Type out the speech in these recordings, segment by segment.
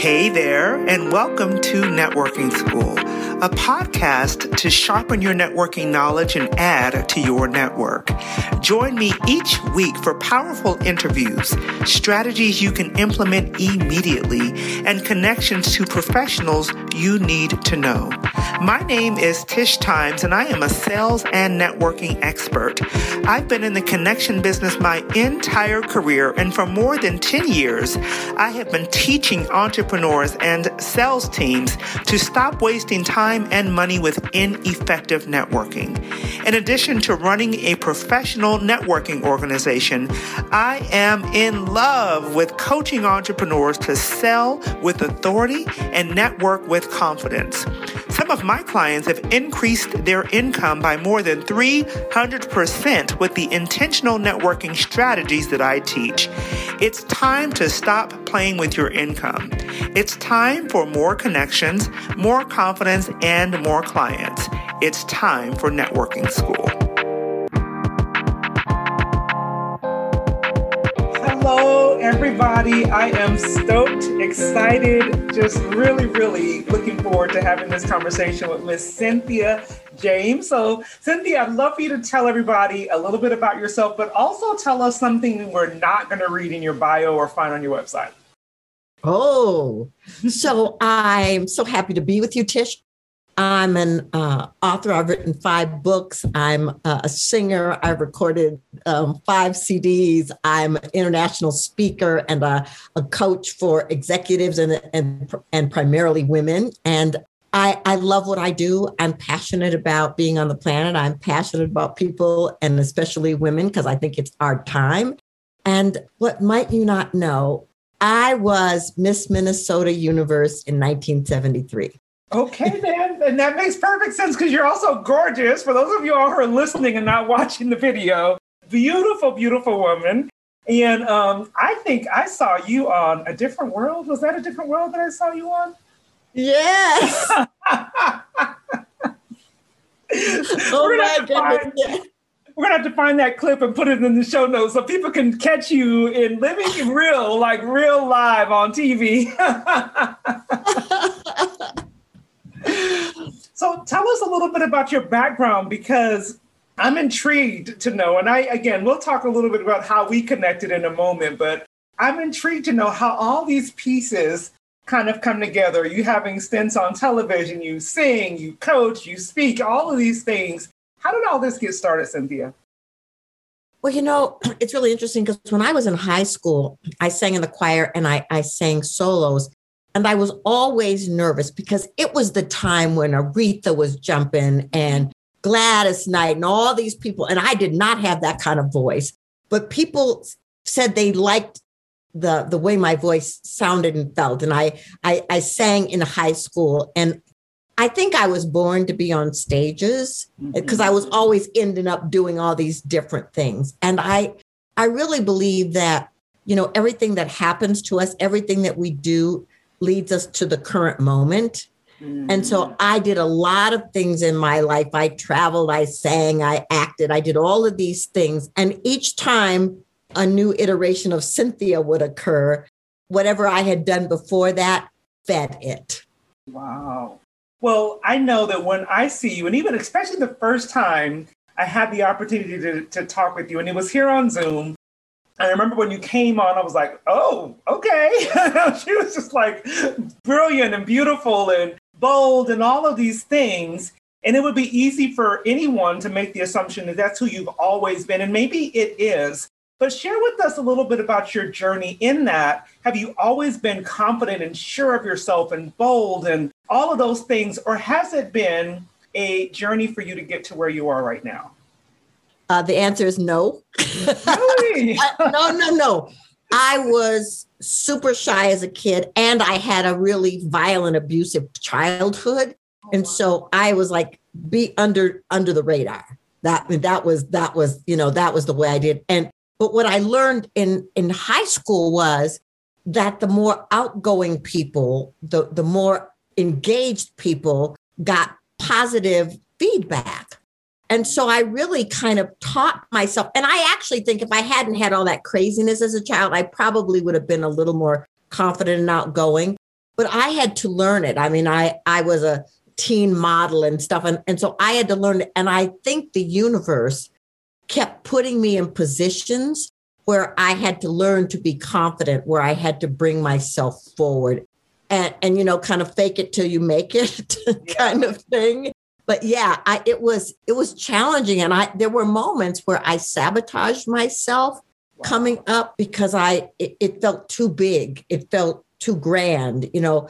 Hey there, and welcome to Networking School, a podcast to sharpen your networking knowledge and add to your network. Join me each week for powerful interviews, strategies you can implement immediately, and connections to professionals you need to know. My name is Tish Times, and I am a sales and networking expert. I've been in the connection business my entire career, and for more than 10 years, I have been teaching entrepreneurs and sales teams to stop wasting time and money with ineffective networking. In addition to running a professional networking organization, I am in love with coaching entrepreneurs to sell with authority and network with confidence. Some of my clients have increased their income by more than 300% with the intentional networking strategies that I teach. It's time to stop playing with your income. It's time for more connections, more confidence, and more clients. It's time for networking school. Everybody. I am stoked, excited, just really, really looking forward to having this conversation with Miss Cynthia James. So, Cynthia, I'd love for you to tell everybody a little bit about yourself, but also tell us something we're not going to read in your bio or find on your website. Oh, so I'm so happy to be with you, Tish. I'm an uh, author. I've written five books. I'm uh, a singer. I've recorded um, five CDs. I'm an international speaker and a, a coach for executives and, and, and primarily women. And I, I love what I do. I'm passionate about being on the planet. I'm passionate about people and especially women because I think it's our time. And what might you not know, I was Miss Minnesota Universe in 1973. Okay, then. and that makes perfect sense because you're also gorgeous. For those of you all who are listening and not watching the video, beautiful, beautiful woman. And um, I think I saw you on A Different World. Was that A Different World that I saw you on? Yes. oh my goodness. We're gonna have to find that clip and put it in the show notes so people can catch you in living real, like real live on TV. so tell us a little bit about your background because I'm intrigued to know, and I again we'll talk a little bit about how we connected in a moment, but I'm intrigued to know how all these pieces kind of come together. You having stints on television, you sing, you coach, you speak, all of these things. How did all this get started, Cynthia? Well, you know, it's really interesting because when I was in high school, I sang in the choir and I, I sang solos. And I was always nervous because it was the time when Aretha was jumping and Gladys Knight and all these people. And I did not have that kind of voice. But people said they liked the the way my voice sounded and felt. And I I, I sang in high school. And I think I was born to be on stages because mm-hmm. I was always ending up doing all these different things. And I I really believe that, you know, everything that happens to us, everything that we do leads us to the current moment. Mm-hmm. And so mm. I did a lot of things in my life. I traveled, I sang, I acted, I did all of these things. And each time a new iteration of Cynthia would occur, whatever I had done before that fed it. Wow. Well, I know that when I see you, and even especially the first time I had the opportunity to, to talk with you, and it was here on Zoom, I remember when you came on, I was like, oh, okay. she was just like brilliant and beautiful and bold and all of these things. And it would be easy for anyone to make the assumption that that's who you've always been. And maybe it is. But share with us a little bit about your journey in that. Have you always been confident and sure of yourself and bold and all of those things? Or has it been a journey for you to get to where you are right now? Uh, the answer is no. Really? no, no, no. I was super shy as a kid, and I had a really violent, abusive childhood, and so I was like be under under the radar. That that was that was you know that was the way I did. And but what I learned in in high school was that the more outgoing people, the the more engaged people got positive feedback. And so I really kind of taught myself. And I actually think if I hadn't had all that craziness as a child, I probably would have been a little more confident and outgoing. but I had to learn it. I mean, I I was a teen model and stuff, and, and so I had to learn it. And I think the universe kept putting me in positions where I had to learn to be confident, where I had to bring myself forward and, and you know, kind of fake it till you make it kind of thing. But yeah, I, it was it was challenging, and I there were moments where I sabotaged myself wow. coming up because I it, it felt too big, it felt too grand. You know,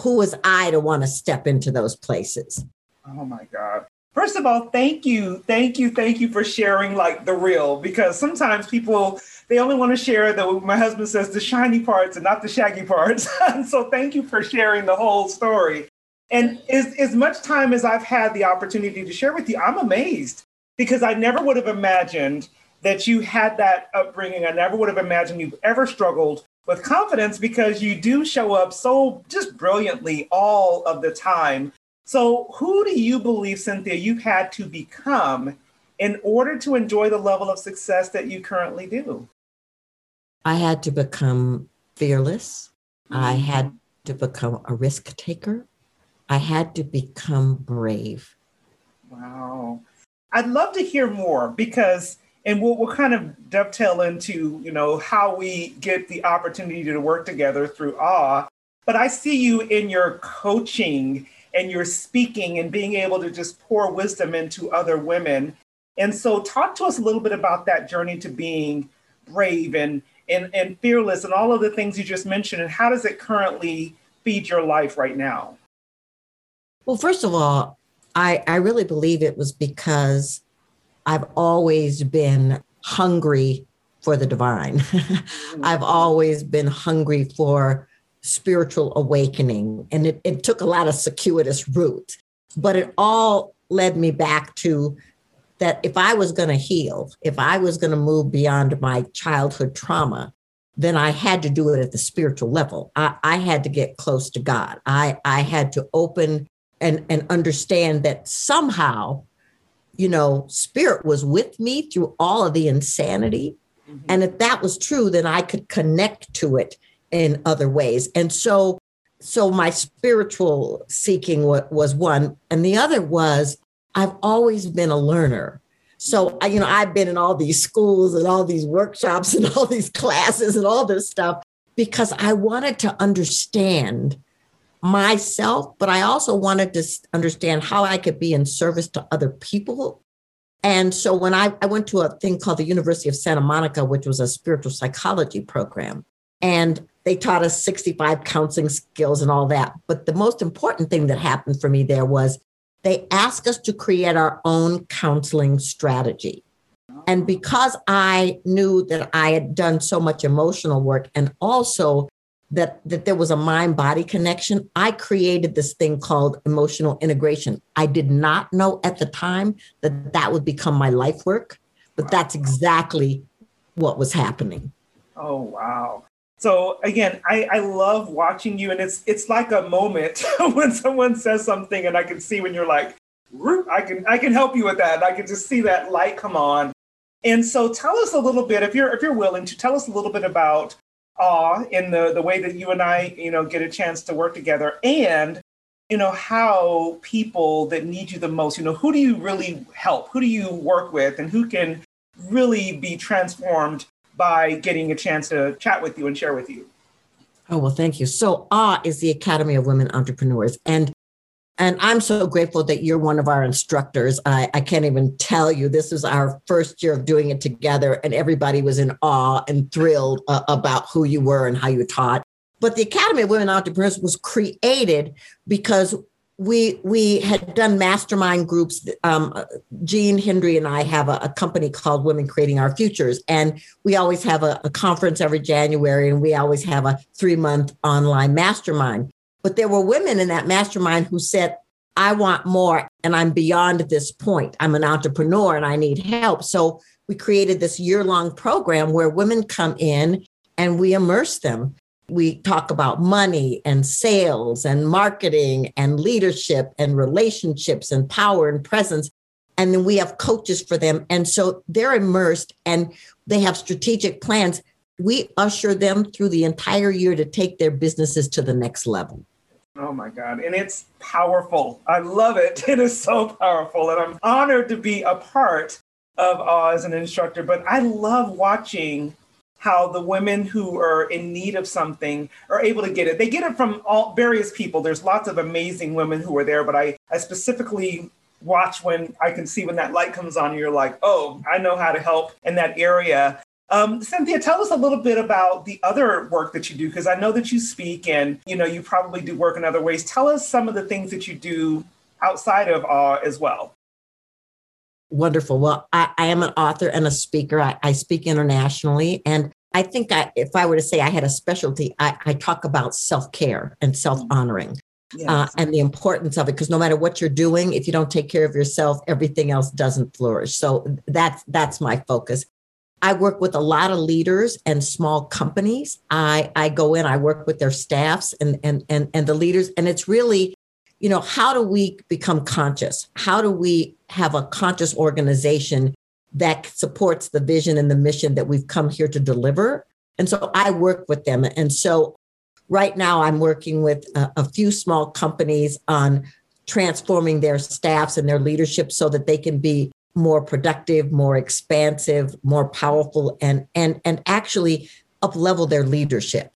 who was I to want to step into those places? Oh my God. First of all, thank you. Thank you. Thank you for sharing like the real because sometimes people they only want to share the my husband says the shiny parts and not the shaggy parts. so thank you for sharing the whole story. And as, as much time as I've had the opportunity to share with you, I'm amazed because I never would have imagined that you had that upbringing. I never would have imagined you've ever struggled with confidence because you do show up so just brilliantly all of the time. So, who do you believe, Cynthia, you've had to become in order to enjoy the level of success that you currently do? I had to become fearless. Mm-hmm. I had to become a risk taker. I had to become brave. Wow. I'd love to hear more because, and we'll, we'll kind of dovetail into, you know, how we get the opportunity to work together through AWE. But I see you in your coaching and your speaking and being able to just pour wisdom into other women. And so talk to us a little bit about that journey to being brave and and, and fearless and all of the things you just mentioned and how does it currently feed your life right now well first of all i i really believe it was because i've always been hungry for the divine mm-hmm. i've always been hungry for spiritual awakening and it, it took a lot of circuitous route, but it all led me back to that if I was going to heal, if I was going to move beyond my childhood trauma, then I had to do it at the spiritual level. I, I had to get close to God. I, I had to open and, and understand that somehow, you know, spirit was with me through all of the insanity. Mm-hmm. And if that was true, then I could connect to it in other ways. And so, so my spiritual seeking was one. And the other was I've always been a learner. So, you know, I've been in all these schools and all these workshops and all these classes and all this stuff because I wanted to understand myself, but I also wanted to understand how I could be in service to other people. And so when I, I went to a thing called the University of Santa Monica, which was a spiritual psychology program, and they taught us 65 counseling skills and all that. But the most important thing that happened for me there was they asked us to create our own counseling strategy. And because I knew that I had done so much emotional work and also that, that there was a mind body connection, I created this thing called emotional integration. I did not know at the time that that would become my life work, but that's exactly what was happening. Oh, wow. So again, I, I love watching you, and it's it's like a moment when someone says something, and I can see when you're like, I can I can help you with that. I can just see that light come on. And so, tell us a little bit, if you're if you're willing to tell us a little bit about AWE in the the way that you and I, you know, get a chance to work together, and you know how people that need you the most, you know, who do you really help? Who do you work with, and who can really be transformed by getting a chance to chat with you and share with you. Oh, well, thank you. So, AWE is the Academy of Women Entrepreneurs. And and I'm so grateful that you're one of our instructors. I, I can't even tell you, this is our first year of doing it together, and everybody was in awe and thrilled uh, about who you were and how you taught. But the Academy of Women Entrepreneurs was created because we we had done mastermind groups. Um, Jean Hendry and I have a, a, company called Women Creating Our Futures, and we always have a, a conference every January, and we always have a three month online mastermind. But there were women in that mastermind who said, "I want more, and I'm beyond this point. I'm an entrepreneur, and I need help." So we created this year long program where women come in and we immerse them we talk about money and sales and marketing and leadership and relationships and power and presence. And then we have coaches for them. And so they're immersed and they have strategic plans. We usher them through the entire year to take their businesses to the next level. Oh my God. And it's powerful. I love it. It is so powerful. And I'm honored to be a part of AWE as an instructor. But I love watching how the women who are in need of something are able to get it. They get it from all various people. There's lots of amazing women who are there, but I, I specifically watch when I can see when that light comes on, you're like, oh, I know how to help in that area. Um, Cynthia, tell us a little bit about the other work that you do, because I know that you speak and you know you probably do work in other ways. Tell us some of the things that you do outside of AWE as well. Wonderful. Well, I, I am an author and a speaker. I, I speak internationally. And I think I, if I were to say I had a specialty, I, I talk about self care and self honoring. Yes. Uh, and the importance of it because no matter what you're doing if you don't take care of yourself everything else doesn't flourish so that's that's my focus i work with a lot of leaders and small companies i i go in i work with their staffs and and and, and the leaders and it's really you know, how do we become conscious? How do we have a conscious organization that supports the vision and the mission that we've come here to deliver? And so I work with them. And so right now I'm working with a, a few small companies on transforming their staffs and their leadership so that they can be more productive, more expansive, more powerful, and and and actually up level their leadership.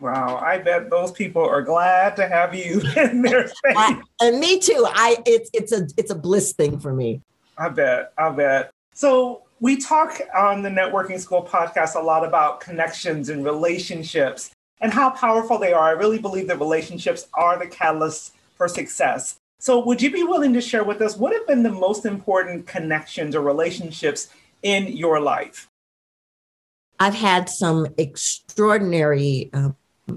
Wow, I bet those people are glad to have you in their space. And me too. I it's it's a it's a bliss thing for me. I bet. I bet. So we talk on the Networking School podcast a lot about connections and relationships and how powerful they are. I really believe that relationships are the catalyst for success. So would you be willing to share with us what have been the most important connections or relationships in your life? I've had some extraordinary uh,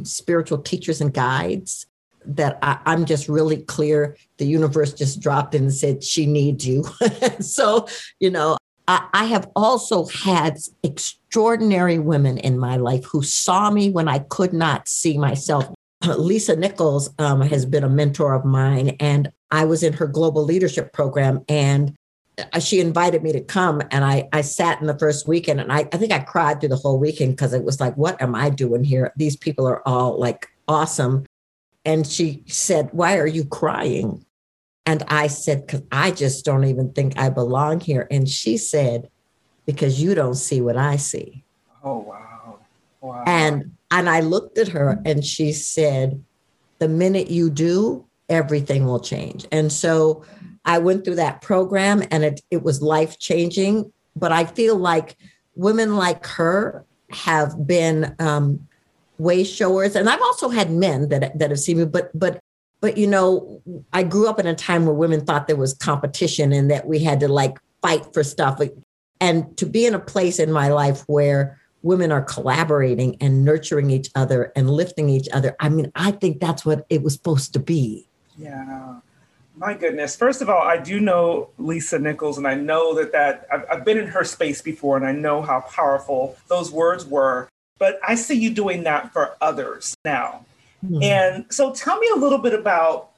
spiritual teachers and guides that I, am just really clear the universe just dropped in and said she needs you. so, you know, I, I, have also had extraordinary women in my life who saw me when I could not see myself. Lisa Nichols um, has been a mentor of mine, and I was in her global leadership program, and uh, she invited me to come and I, I sat in the first weekend and I, I think I cried through the whole weekend because it was like, what am I doing here? These people are all like awesome. And she said, why are you crying? And I said, because I just don't even think I belong here. And she said, because you don't see what I see. Oh, wow. Wow. And and I looked at her and she said, the minute you do, everything will change. And so I went through that program and it, it was life changing. But I feel like women like her have been um, way showers. And I've also had men that, that have seen me, but, but, but, you know, I grew up in a time where women thought there was competition and that we had to like fight for stuff. And to be in a place in my life where women are collaborating and nurturing each other and lifting each other, I mean, I think that's what it was supposed to be. Yeah. My goodness. First of all, I do know Lisa Nichols, and I know that that I've, I've been in her space before, and I know how powerful those words were. But I see you doing that for others now. Mm-hmm. And so, tell me a little bit about,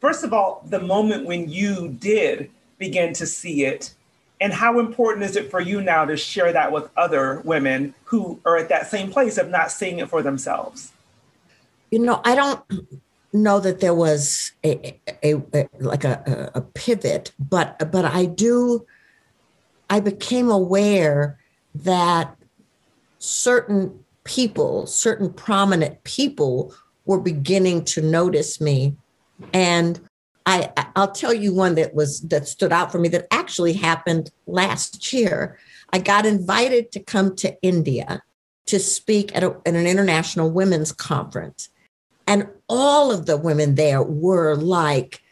first of all, the moment when you did begin to see it, and how important is it for you now to share that with other women who are at that same place of not seeing it for themselves? You know, I don't know that there was a, a, a like a, a pivot, but but I do. I became aware that certain people, certain prominent people, were beginning to notice me, and I I'll tell you one that was that stood out for me that actually happened last year. I got invited to come to India to speak at, a, at an international women's conference. And all of the women there were like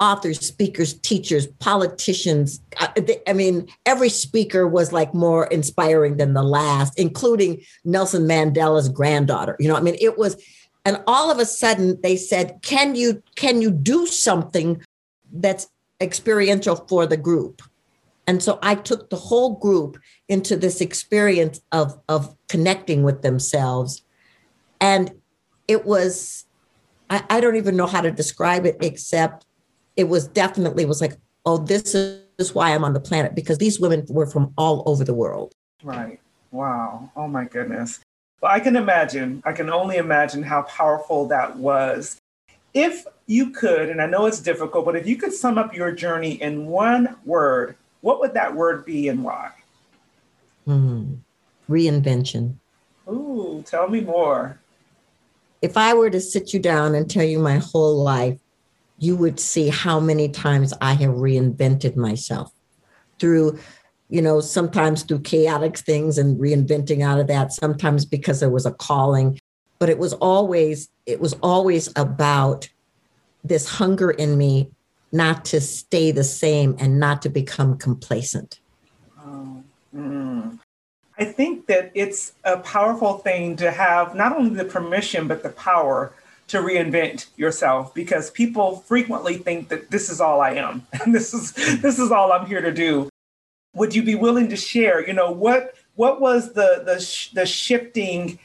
authors, speakers, teachers, politicians. Uh, I mean, every speaker was like more inspiring than the last, including Nelson Mandela's granddaughter. You know, I mean, it was, and all of a sudden they said, "Can you can you do something that's experiential for the group?" And so I took the whole group into this experience of of connecting with themselves, and it was I, I don't even know how to describe it except it was definitely was like oh this is why i'm on the planet because these women were from all over the world. Right. Wow. Oh my goodness well i can imagine i can only imagine how powerful that was If you could, and I know it's difficult, but if you could sum up your journey in one word, what would that word be and why? Mm, reinvention. Ooh, tell me more. If I were to sit you down and tell you my whole life, you would see how many times I have reinvented myself through, you know, sometimes through chaotic things and reinventing out of that, sometimes because there was a calling, but it was always, it was always about this hunger in me not to stay the same and not to become complacent. Oh, mm. I think that it's a powerful thing to have not only the permission, but the power to reinvent yourself because people frequently think that this is all I am and this is this is all I'm here to do. Would you be willing to share, you know, what what was the the the shifting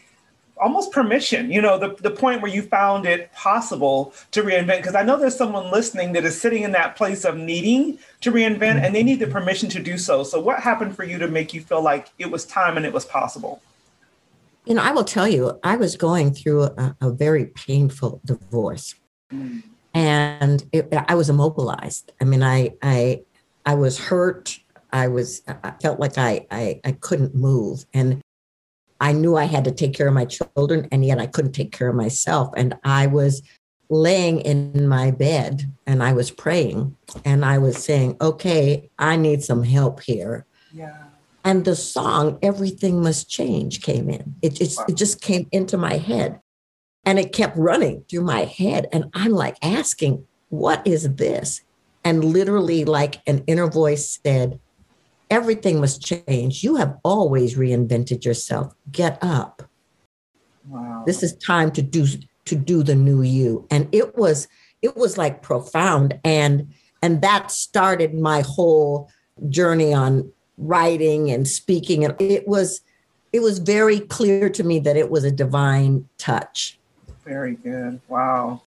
almost permission, you know, the, the point where you found it possible to reinvent? Because I know there's someone listening that is sitting in that place of needing to reinvent and they need the permission to do so. So, what happened for you to make you feel like it was time and it was possible? You know, I will tell you, I was going through a, a very painful divorce. Mm. And it, I was immobilized. I mean, I, I, I was hurt. I was, I felt like I, I, I couldn't move. And I knew I had to take care of my children, and yet I couldn't take care of myself. And I was laying in my bed and I was praying and I was saying, okay, I need some help here. Yeah. And the song, Everything Must Change, came in. It just, wow. it just came into my head and it kept running through my head. And I'm like asking, what is this? And literally, like an inner voice said, Everything must change. You have always reinvented yourself. Get up. Wow. This is time to do to do the new you. And it was it was like profound and and that started my whole journey on writing and speaking and it was it was very clear to me that it was a divine touch. Very good. Wow.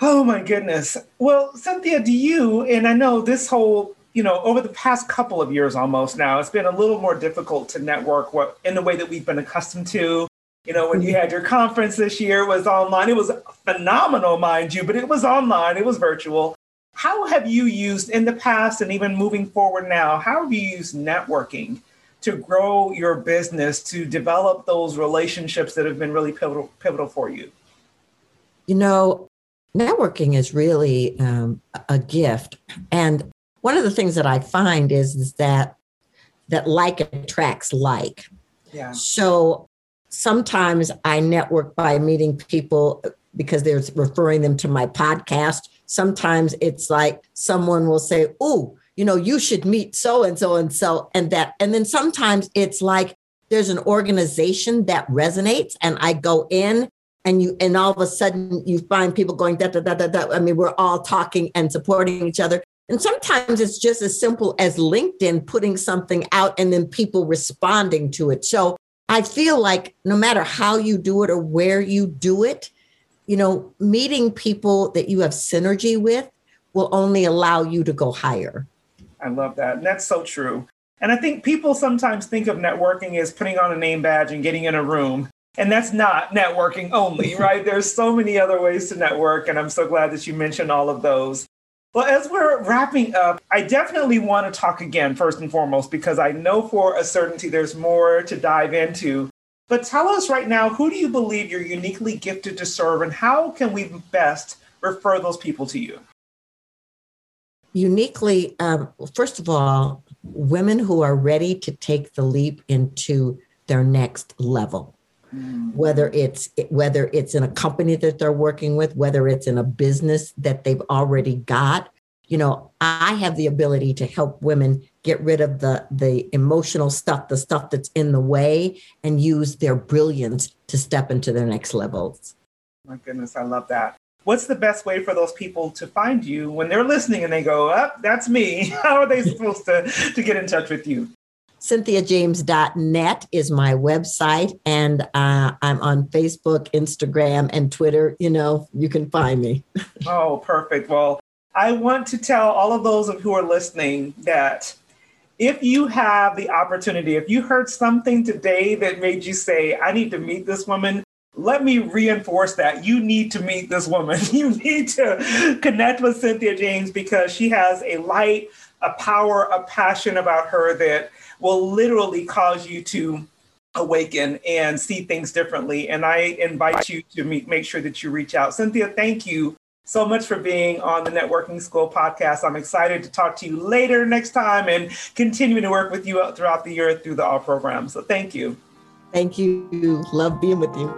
Oh my goodness. Well, Cynthia, do you, and I know this whole you know, over the past couple of years almost now, it's been a little more difficult to network what, in the way that we've been accustomed to. You know, when you had your conference this year, it was online. It was phenomenal, mind you, but it was online, it was virtual. How have you used in the past and even moving forward now, how have you used networking to grow your business, to develop those relationships that have been really pivotal, pivotal for you? You know, networking is really um, a gift. And one of the things that I find is, is that that like attracts like. Yeah. So sometimes I network by meeting people uh, because they're referring them to my podcast. Sometimes it's like someone will say, "Oh, you know, you should meet so and so and so and that." And then sometimes it's like there's an organization that resonates and I go in and you and all of a sudden you find people going da da da da da. I mean, we're all talking and supporting each other. And sometimes it's just as simple as LinkedIn putting something out and then people responding to it. So I feel like no matter how you do it or where you do it, you know, meeting people that you have synergy with will only allow you to go higher. I love that. And that's so true. And I think people sometimes think of networking as putting on a name badge and getting in a room. And that's not networking only, right? There's so many other ways to network. And I'm so glad that you mentioned all of those. Well, as we're wrapping up, I definitely want to talk again, first and foremost, because I know for a certainty there's more to dive into. But tell us right now, who do you believe you're uniquely gifted to serve, and how can we best refer those people to you? Uniquely, um, first of all, women who are ready to take the leap into their next level Mm. whether it's whether it's in a company that they're working with whether it's in a business that they've already got. You know i have the ability to help women get rid of the the emotional stuff the stuff that's in the way and use their brilliance to step into their next levels. My goodness i love that. What's the best way for those people to find you when they're listening and they go up oh, that's me. How are they supposed to to get in touch with you CynthiaJames.net is my website, and uh, I'm on Facebook, Instagram, and Twitter. You know, you can find me. oh, perfect. Well, I want to tell all of those of who are listening that if you have the opportunity, if you heard something today that made you say, I need to meet this woman, let me reinforce that you need to meet this woman. You need to connect with Cynthia James because she has a light, a power, a passion about her that will literally cause you to awaken and see things differently. And I invite you to meet, make sure that you reach out. Cynthia, thank you so much for being on the Networking School podcast. I'm excited to talk to you later next time and continuing to work with you throughout the year through the AWE program. So thank you. Thank you. Love being with you.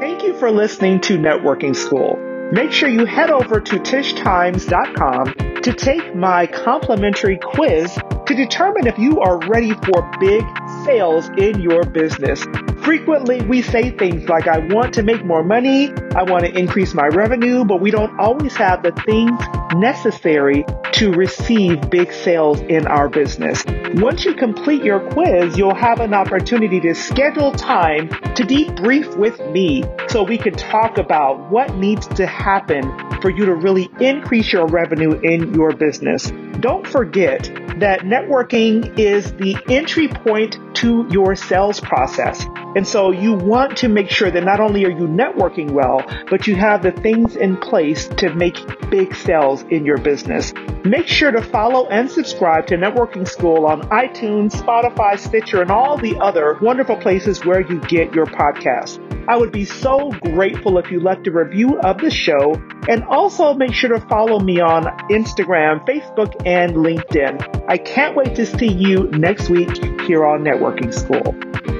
Thank you for listening to Networking School. Make sure you head over to tishtimes.com to take my complimentary quiz to determine if you are ready for big sales in your business. Frequently, we say things like, I want to make more money, I want to increase my revenue, but we don't always have the things necessary to receive big sales in our business. Once you complete your quiz, you'll have an opportunity to schedule time to debrief with me so we can talk about what needs to happen for you to really increase your revenue in your business. Don't forget that networking is the entry point to your sales process. And so you want to make sure that not only are you networking well, but you have the things in place to make big sales in your business. Make sure to follow and subscribe to Networking School on iTunes, Spotify, Stitcher, and all the other wonderful places where you get your podcasts. I would be so grateful if you left a review of the show and also make sure to follow me on Instagram, Facebook, and LinkedIn. I can't wait to see you next week here on Networking School.